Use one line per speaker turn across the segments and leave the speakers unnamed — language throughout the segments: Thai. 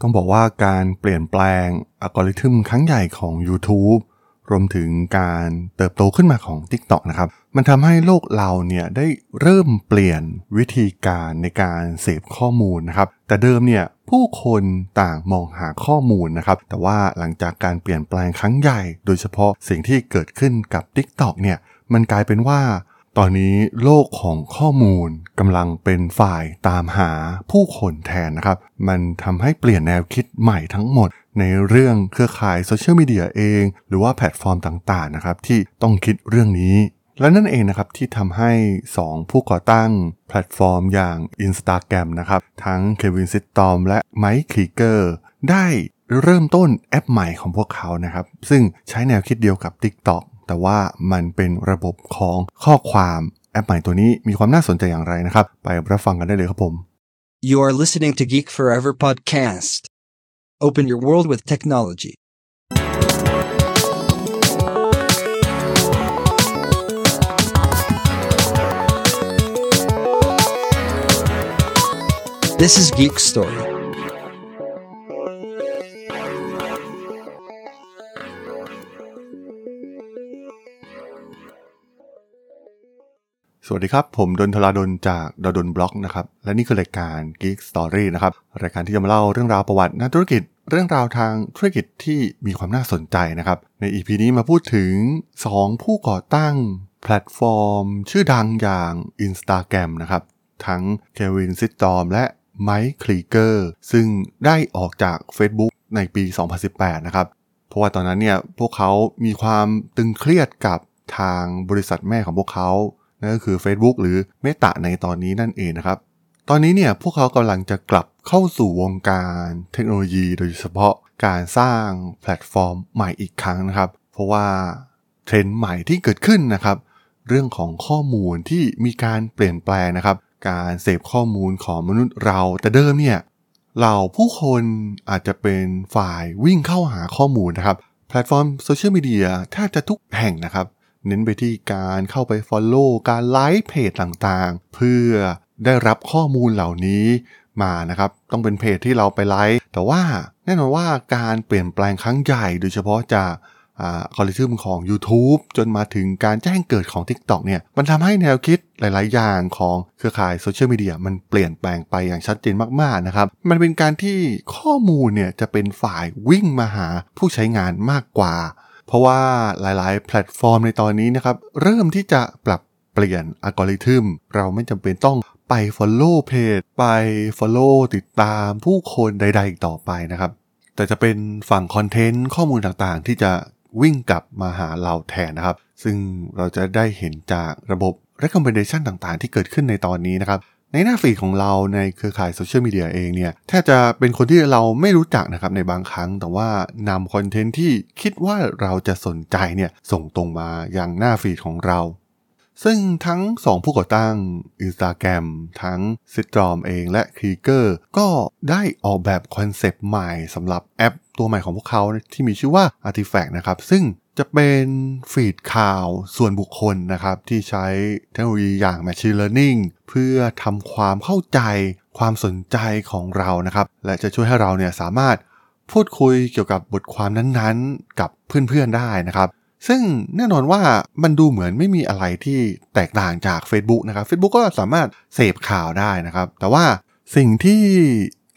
ต้องบอกว่าการเปลี่ยนแปลงอัลกอริทึมครั้งใหญ่ของ YouTube รวมถึงการเติบโตขึ้นมาของ TikTok นะครับ มันทำให้โลกเราเนี่ยได้เริ่มเปลี่ยนวิธีการในการเสพข้อมูลนะครับ แต่เดิมเนี่ยผู้คนต่างมองหาข้อมูลนะครับ แต่ว่าหลังจากการเปลี่ยนแปลงครั้งใหญ่ โดยเฉพาะสิ่งที่เกิดขึ้นกับ TikTok เนี่ย มันกลายเป็นว่า ตอนนี้โลกของข้อมูลกำลังเป็นฝ่ายตามหาผู้คนแทนนะครับ มันทำให้เปลี่ยนแนวคิดใหม่ทั้งหมด ในเรื่องเครือข่ายโซเชียลมีเดียเอง หรือว่าแพลตฟอร์มต่างๆนะครับ ที่ต้องคิดเรื่องนี้ และนั่นเองนะครับที่ทำให้ 2 ผู้ก่อตั้งแพลตฟอร์มอย่าง Instagram นะครับ ทั้ง Kevin Systrom และ Mike Krieger ได้เริ่มต้นแอปใหม่ของพวกเขานะครับ ซึ่งใช้แนวคิดเดียวกับ TikTok แต่ว่ามันเป็นระบบของข้อความแอปใหม่ตัวนี้มีความน่าสนใจอย่างไรนะครับ ไปรับฟังกันได้เลยครับผม
You are listening to Geek Forever podcast. Open your world with technology. This is Geek Story.
สวัสดีครับ ผมดล ธราดล จาก ด.ดล็อกนะครับ และนี่คือรายการ Geek Story นะครับ รายการที่จะมาเล่าเรื่องราวประวัตินักธุรกิจ เรื่องราวทางธุรกิจที่มีความน่าสนใจนะครับ ใน EP นี้มาพูดถึง 2 ผู้ก่อตั้ง แพลตฟอร์ม ชื่อดังอย่าง Instagram นะครับ ทั้ง Kevin Systrom และ Mike Krieger ซึ่งได้ออกจาก Facebook ในปี 2018 นะครับ เพราะว่าตอนนั้นเนี่ยพวกเขามีความตึงเครียดกับทางบริษัทแม่ของพวกเขา นั่นก็คือ Facebook หรือ Meta ในตอนนี้นั่นเองนะครับ ตอนนี้เนี่ยพวกเขากำลังจะกลับเข้าสู่วงการเทคโนโลยีโดยเฉพาะการสร้างแพลตฟอร์มใหม่อีกครั้งนะครับ เพราะว่าเทรนด์ใหม่ที่เกิดขึ้นนะครับ เรื่องของข้อมูลที่มีการเปลี่ยนแปลงนะครับ การเสพข้อมูลของมนุษย์เรา แต่เดิมเนี่ยเราผู้คนอาจจะเป็นฝ่ายวิ่งเข้าหาข้อมูลนะครับ แพลตฟอร์มโซเชียลมีเดียแทบจะทุกแห่งนะครับ เน้นไปที่การเข้าไป Follow การไลค์เพจต่างๆ เพื่อได้รับข้อมูลเหล่านี้มานะครับ ต้องเป็นเพจที่เราไปไลค์แต่ว่าแน่นอนว่าการเปลี่ยนแปลงครั้งใหญ่โดยเฉพาะจากอัลกอริทึมของ YouTube จนมาถึงการแจ้งเกิดของ TikTok เนี่ย มันทำให้แนวคิดหลาย ๆ อย่างของเครือข่ายโซเชียลมีเดียมันเปลี่ยนแปลงไปอย่างชัดเจนมาก ๆ นะครับ มันเป็นการที่ข้อมูลเนี่ยจะเป็นฝ่ายวิ่งมาหาผู้ใช้งานมากกว่า เพราะว่าหลายๆ แพลตฟอร์มในตอนนี้นะครับ เริ่มที่จะปรับเปลี่ยนอัลกอริทึมเราไม่จำเป็นต้องไป Follow เพจไป Follow ติดตามผู้คนใดๆอีกต่อไปนะครับ แต่จะเป็นฝั่งคอนเทนต์ข้อมูลต่างๆ ที่จะวิ่งกลับมาหาเราแทนนะครับ ซึ่งเราจะได้เห็นจากระบบ recommendation ต่างๆ ที่เกิดขึ้นในตอนนี้นะครับ ในหน้าฟีดของเราในเครือข่ายโซเชียลมีเดียเองเนี่ยแทบจะเป็นคนที่เราไม่รู้จักนะครับในบางครั้ง แต่ว่านำคอนเทนต์ที่คิดว่าเราจะสนใจเนี่ยส่งตรงมายังหน้าฟีดของเรา ซึ่งทั้ง 2 ผู้ก่อตั้ง Instagram ทั้งซิสตรอมเองและค r ีเกอร์ก็ได้ออกแบบคอนเซปต์ใหม่สำหรับแอปตัวใหม่ของพวกเขาที่มีชื่อว่า Artifact นะครับซึ่ง จะเป็นฟีดข่าวส่วนบุคคลนะครับ ที่ใช้เทคโนโลยีอย่าง Machine Learning เพื่อทำความเข้าใจความสนใจของเรานะครับ และจะช่วยให้เราเนี่ยสามารถพูดคุยเกี่ยวกับบทความนั้นๆ กับเพื่อนๆได้นะครับ ซึ่งแน่นอนว่ามันดูเหมือนไม่มีอะไรที่แตกต่างจาก Facebook นะครับ Facebook ก็สามารถเสพข่าวได้นะครับ แต่ว่าสิ่งที่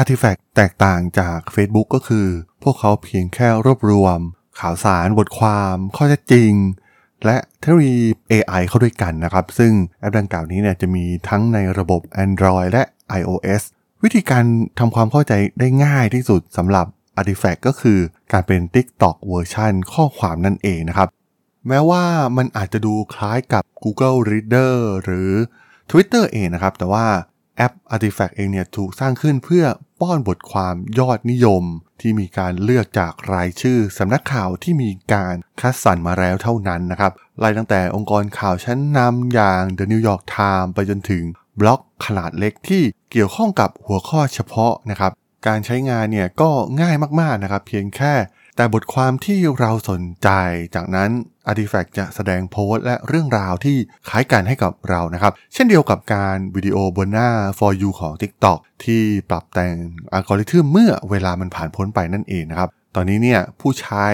Artifact แตกต่างจาก Facebook ก็คือ พวกเขาเพียงแค่รวบรวม ข่าวสารบทความข้อเท็จจริง และเทคโนโลยี AI เข้าด้วยกันนะครับ ซึ่งแอปดังกล่าวนี้เนี่ยจะมีทั้งในระบบ Android และ iOS วิธีการทำความเข้าใจได้ง่ายที่สุดสำหรับ Artifact ก็คือการเป็น TikTok เวอร์ชันข้อความนั่นเองนะครับ แม้ว่ามันอาจจะดูคล้ายกับ Google Reader หรือ Twitter เองนะครับ แต่ว่า แอป Artifact เองเนี่ยถูกสร้างขึ้นเพื่อป้อนบทความยอดนิยม ที่มีการเลือกจากรายชื่อสำนักข่าวที่มีการคัดสรรมาแล้วเท่านั้นนะครับไล่ตั้งแต่องค์กรข่าวชั้นนำอย่าง The New York Times ไปจนถึงบล็อกขนาดเล็กที่เกี่ยวข้องกับหัวข้อเฉพาะนะครับการใช้งานเนี่ยก็ง่ายมากๆนะครับเพียงแค่ แต่บทความที่เราสนใจจากนั้น Artifact จะแสดงโพสต์และเรื่องราวที่คล้ายกันให้กับเรานะครับ เช่นเดียวกับการวิดีโอบนหน้า For You ของ TikTok ที่ปรับแต่งอัลกอริทึมเมื่อเวลามันผ่านพ้นไปนั่นเองนะครับ ตอนนี้เนี่ยผู้ใช้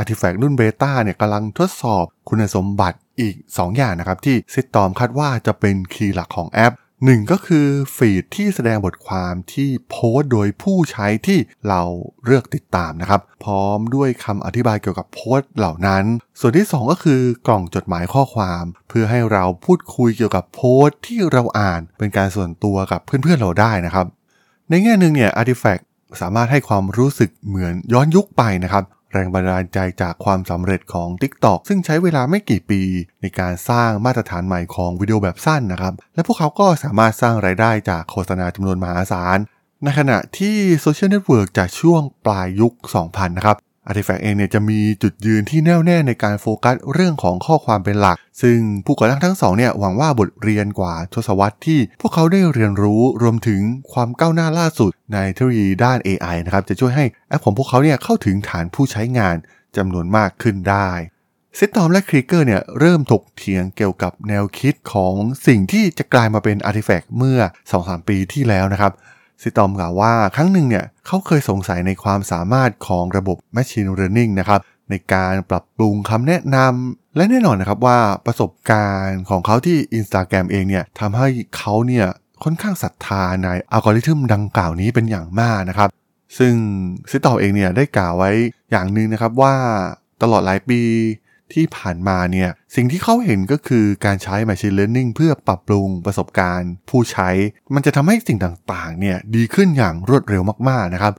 Artifact รุ่นเบต้าเนี่ยกำลังทดสอบคุณสมบัติอีก 2 อย่างนะครับ ที่ซิสตรอมคาดว่าจะเป็น key หลักของแอป หนึ่งก็คือฟีดที่แสดงบทความที่โพสต์โดยผู้ใช้ที่เราเลือกติดตามนะครับ พร้อมด้วยคำอธิบายเกี่ยวกับโพสต์เหล่านั้น ส่วนที่ 2 ก็คือกล่องจดหมายข้อความ เพื่อให้เราพูดคุยเกี่ยวกับโพสต์ที่เราอ่านเป็นการส่วนตัวกับเพื่อนๆเราได้นะครับ ในแง่หนึ่งเนี่ย Artifact สามารถให้ความรู้สึกเหมือนย้อนยุคไปนะครับ แรงบันดาลใจจากความสำเร็จของ TikTok ซึ่งใช้เวลาไม่กี่ปี ในการสร้างมาตรฐานใหม่ของวิดีโอแบบสั้นนะครับ และพวกเขาก็สามารถสร้างรายได้จากโฆษณาจำนวนมหาศาล ในขณะที่โซเชียลเน็ตเวิร์กจากช่วงปลายยุค 2000 นะครับ Artifact เองเนี่ยจะมีจุดยืนที่แน่วแน่ในการโฟกัสเรื่องของข้อความเป็นหลัก ซึ่งผู้ก่อตั้งทั้งสองเนี่ยหวังว่าบทเรียนกว่าทศวรรษที่พวกเขาได้เรียนรู้รวมถึงความก้าวหน้าล่าสุดในเทคโนโลยีด้าน AI นะครับจะช่วยให้แอปของพวกเขาเนี่ยเข้าถึงฐานผู้ใช้งานจำนวนมากขึ้นได้ซิสตรอมและครีเกอร์เนี่ยเริ่มถกเถียงเกี่ยวกับแนวคิดของสิ่งที่จะกลายมาเป็น Artifact เมื่อ 2-3 ปีที่แล้วนะครับ ซิสตรอมกล่าวว่าครั้งหนึ่งเนี่ยเขาเคยสงสัยในความสามารถของระบบ Machine Learning นะครับในการปรับปรุงคำแนะนำและแน่นอนนะครับว่าประสบการณ์ของเขาที่ Instagram เองเนี่ยทำให้เขาเนี่ยค่อนข้างศรัทธาในอัลกอริทึมดังกล่าวนี้เป็นอย่างมากนะครับ ซึ่งซิตอมเองเนี่ยได้กล่าวไว้อย่างหนึ่งนะครับว่าตลอดหลายปี ที่ผ่านมาเนี่ยสิ่งที่เขาเห็นก็คือการใช้ Machine Learning เพื่อปรับปรุงประสบการณ์ ผู้ใช้ มันจะทำให้สิ่งต่างๆเนี่ยดีขึ้นอย่างรวดเร็วมากๆนะครับ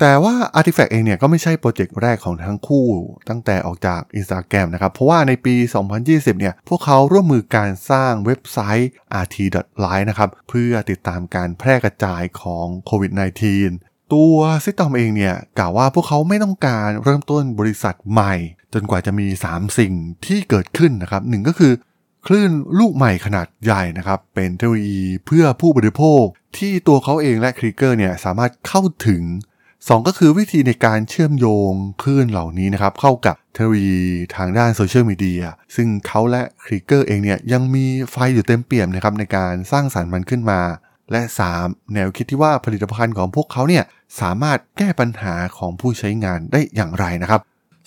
แต่ว่า Artifact เองเนี่ยก็ไม่ใช่โปรเจกต์แรกของทั้งคู่ตั้งแต่ออกจาก Instagram นะครับ เพราะว่าในปี 2020 เนี่ยพวกเขาร่วมมือการสร้างเว็บไซต์ rt.live นะครับเพื่อติดตามการแพร่กระจายของโควิด -19 ตัวซิตอมเองเนี่ยกล่าวว่าพวกเขาไม่ต้องการเริ่มต้นบริษัทใหม่ จนกว่าจะมี 3 สิ่งที่เกิดขึ้นนะครับหนึ่งก็คือ คลื่นลูกใหม่ขนาดใหญ่นะครับ เป็นเทคโนโลยีเพื่อผู้บริโภค ที่ตัวเขาเองและคริกเกอร์เนี่ยสามารถเข้าถึง 2 ก็คือวิธีในการเชื่อมโยงคลื่นเหล่านี้นะครับ เข้ากับเทคโนโลยีทางด้านโซเชียลมีเดียซึ่งเขาและครีเกอร์เองเนี่ยยังมีไฟอยู่เต็มเปี่ยมนะครับในการสร้างสรรค์มันขึ้นมาและ 3 แนวคิดที่ว่าผลิตภัณฑ์ของพวกเขาเนี่ยสามารถแก้ปัญหาของผู้ใช้งานได้อย่างไรนะครับ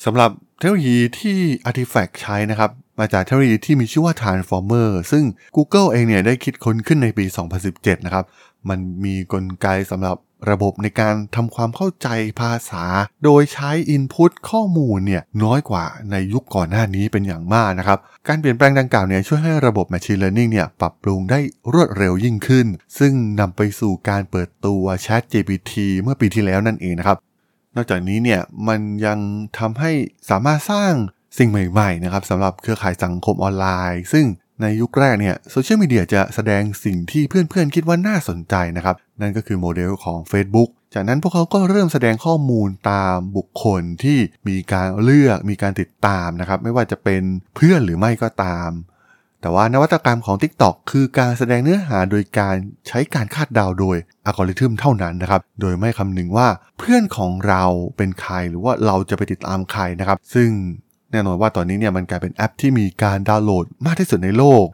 สำหรับ เทคโนโลยีที่ Artifact ใช้นะครับ มาจากเทคโนโลยีที่มีชื่อว่า Transformer ซึ่ง Google เองเนี่ยได้คิดค้นขึ้นในปี 2017 นะครับ มันมีกลไกสำหรับระบบในการทำความเข้าใจภาษา โดยใช้ Input ข้อมูลเนี่ยน้อยกว่าในยุคก่อนหน้านี้เป็นอย่างมากนะครับ การเปลี่ยนแปลงดังกล่าวเนี่ยช่วยให้ระบบ Machine Learning เนี่ยปรับปรุงได้รวดเร็วยิ่งขึ้น ซึ่งนำไปสู่การเปิดตัว Chat GPT เมื่อปีที่แล้วนั่นเองนะครับ นอกจากนี้เนี่ยมันยังทำให้สามารถสร้างสิ่งใหม่ๆนะครับสำหรับเครือข่ายสังคมออนไลน์ ซึ่งในยุคแรกเนี่ยโซเชียลมีเดียจะแสดงสิ่งที่เพื่อนๆ คิดว่าน่าสนใจนะครับ นั่นก็คือโมเดลของ Facebook จากนั้นพวกเขาก็เริ่มแสดงข้อมูลตามบุคคลที่มีการเลือกมีการติดตามนะครับ ไม่ว่าจะเป็นเพื่อนหรือไม่ก็ตาม แต่ว่านวัตกรรมของ TikTok คือการแสดงเนื้อหาโดยการใช้การคาดเดาโดยอัลกอริทึมเท่านั้นนะครับ โดยไม่คำนึงว่าเพื่อนของเราเป็นใครหรือว่าเราจะไปติดตามใครนะครับ ซึ่งแน่นอนว่าตอนนี้เนี่ยมันกลายเป็นแอปที่มีการดาวน์โหลดมากที่สุดในโลก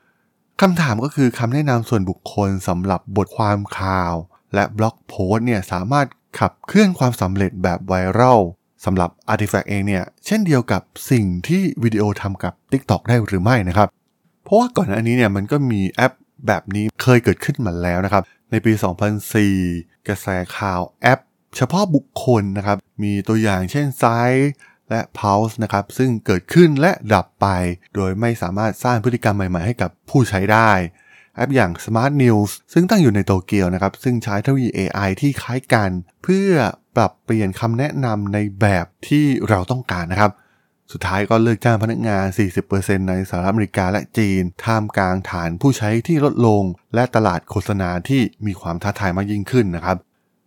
คำถามก็คือคำแนะนำส่วนบุคคลสำหรับบทความข่าว และบล็อกโพสต์เนี่ยสามารถขับเคลื่อนความสำเร็จแบบไวรัลสำหรับ Artifact เองเนี่ยเช่นเดียวกับสิ่งที่วิดีโอทำกับ TikTok ได้หรือไม่นะครับ เพราะว่าก่อนหน้านี้เนี่ยมันก็มีแอปแบบนี้เคยเกิดขึ้นมาแล้วนะครับ ในปี 2004 กระแสข่าวแอป เฉพาะบุคคลนะครับ มีตัวอย่างเช่น Zite และ Pulse นะครับ ซึ่งเกิดขึ้นและดับไป โดยไม่สามารถสร้างพฤติกรรมใหม่ ๆ ให้กับผู้ใช้ได้แอปอย่าง Smart News ซึ่งตั้งอยู่ในโตเกียวนะครับ ซึ่งใช้เทคโนโลยี AI ที่คล้ายกัน เพื่อปรับเปลี่ยนคำแนะนำในแบบที่เราต้องการนะครับ สุดท้ายก็เลิกจ้างพนักงาน 40%ในสหรัฐอเมริกาและจีน ท่ามกลางฐานผู้ใช้ที่ลดลง และตลาดโฆษณาที่มีความท้าทายมากยิ่งขึ้นนะครับ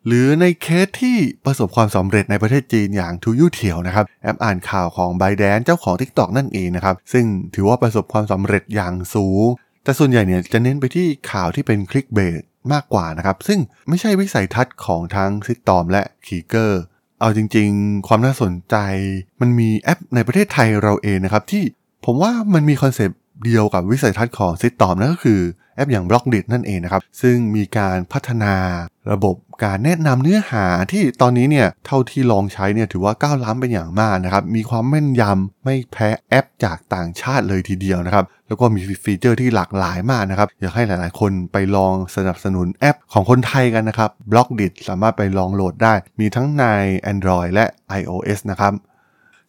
หรือในเคสที่ประสบความสำเร็จในประเทศจีนอย่าง Toutiao นะครับ แอปอ่านข่าวของ ByteDance เจ้าของ TikTok นั่นเองนะครับ ซึ่งถือว่าประสบความสำเร็จอย่างสูง แต่ส่วนใหญ่เนี่ยจะเน้นไปที่ข่าวที่เป็น clickbait มากกว่านะครับ ซึ่งไม่ใช่วิสัยทัศน์ของทั้งซิสตรอมและครีเกอร์ เอาจริง ๆ ความน่าสนใจมันมีแอปในประเทศไทยเราเองนะครับ ที่ผมว่ามันมีคอนเซปต์ เดียวกับวิสัยทัศน์ของซิสตรอมนั่นก็คือแอปอย่าง Blockdit นั่นเองนะครับ ซึ่งมีการพัฒนาระบบการแนะนำเนื้อหาที่ตอนนี้เนี่ยเท่าที่ลองใช้เนี่ยถือว่าก้าวล้ำเป็นอย่างมากนะครับ มีความแม่นยำไม่แพ้แอปจากต่างชาติเลยทีเดียวนะครับ แล้วก็มีฟีเจอร์ที่หลากหลายมากนะครับ อยากให้หลายๆ คนไปลองสนับสนุนแอปของคนไทยกันนะครับ Blockdit สามารถไปลองโหลดได้ มีทั้งใน Android และ iOS นะครับ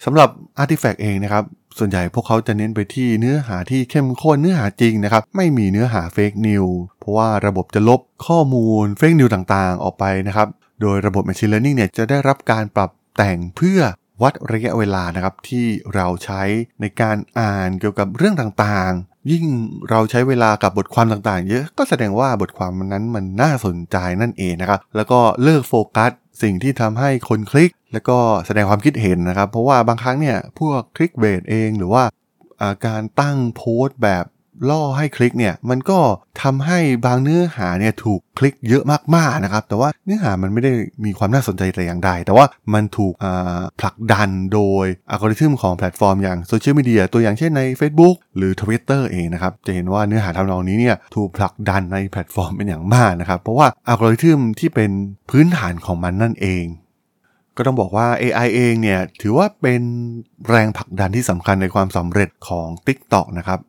สำหรับ Artifact เองนะครับ ส่วนใหญ่พวกเขาจะเน้นไปที่เนื้อหาที่เข้มข้นเนื้อหาจริงนะครับ ไม่มีเนื้อหาเฟกนิวเพราะว่าระบบจะลบข้อมูลเฟกนิวต่างๆ ออกไปนะครับ โดยระบบ Machine Learning เนี่ยจะได้รับการปรับแต่งเพื่อวัดระยะเวลานะครับที่เราใช้ในการอ่านเกี่ยวกับเรื่องต่างๆ ยิ่งเราใช้เวลากับบทความต่างๆ เยอะก็แสดงว่าบทความนั้นมันน่าสนใจนั่นเองนะครับแล้วก็เลิกโฟกัส สิ่งที่ทำให้คนคลิก แล้วก็แสดงความคิดเห็นนะครับ เพราะว่าบางครั้งเนี่ยพวก clickbait เองหรือว่าการตั้งโพสต์แบบ ล่อให้คลิกเนี่ยมันก็ทำให้บางเนื้อหาเนี่ยถูกคลิกเยอะมากๆนะครับแต่ว่าเนื้อหามันไม่ได้มีความน่าสนใจแต่อย่างใด แต่ว่ามันถูกผลักดันโดยอัลกอริทึมของแพลตฟอร์มอย่างโซเชียลมีเดียตัวอย่างเช่นใน Facebook หรือ Twitter เองนะครับจะเห็นว่าเนื้อหาทำนองนี้เนี่ยถูกผลักดันในแพลตฟอร์มเป็นอย่างมากนะครับเพราะว่าอัลกอริทึมที่เป็นพื้นฐานของมันนั่นเองก็ต้องบอกว่า AI เองเนี่ยถือว่าเป็นแรงผลักดันที่สำคัญในความสำเร็จของ TikTok นะครับ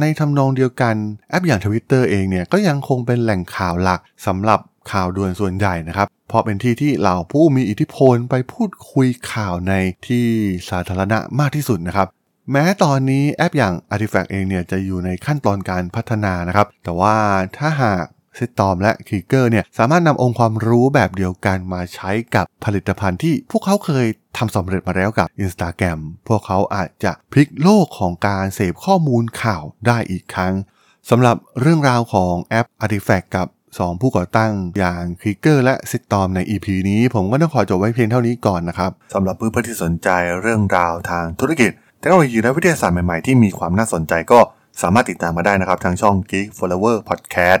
ในทำนองเดียวกันแอปอย่างทวิตเตอร์เองเนี่ยก็ยังคงเป็นแหล่งข่าวหลักสำหรับข่าวด่วนส่วนใหญ่นะครับเพราะเป็นที่ที่เหล่าผู้มีอิทธิพลไปพูดคุยข่าวในที่สาธารณะมากที่สุดนะครับ แม้ตอนนี้แอปอย่าง Artifact เองเนี่ยจะอยู่ในขั้นตอนการพัฒนานะครับ แต่ว่าถ้าหาก ซิตอมและคิกเกอร์เนี่ยสามารถนำองค์ความรู้แบบเดียวกันมาใช้กับผลิตภัณฑ์ที่พวกเขาเคยทำสำเร็จมาแล้วกับ Instagram พวกเขาอาจจะพลิกโลกของการเสพข้อมูลข่าวได้อีกครั้งสำหรับเรื่องราวของแอป Artifact กับ 2 ผู้ก่อตั้งอย่างคิกเกอร์และซิตอมใน EP นี้ ผมก็ต้องขอจบไว้เพียงเท่านี้ก่อนนะครับสำหรับเพื่อนๆที่สนใจเรื่องราวทางธุรกิจเทคโนโลยีและวิทยาศาสตร์ใหม่ๆ ที่มีความน่าสนใจก็สามารถติดตามมาได้นะครับ ทางช่อง Geek Forever Podcast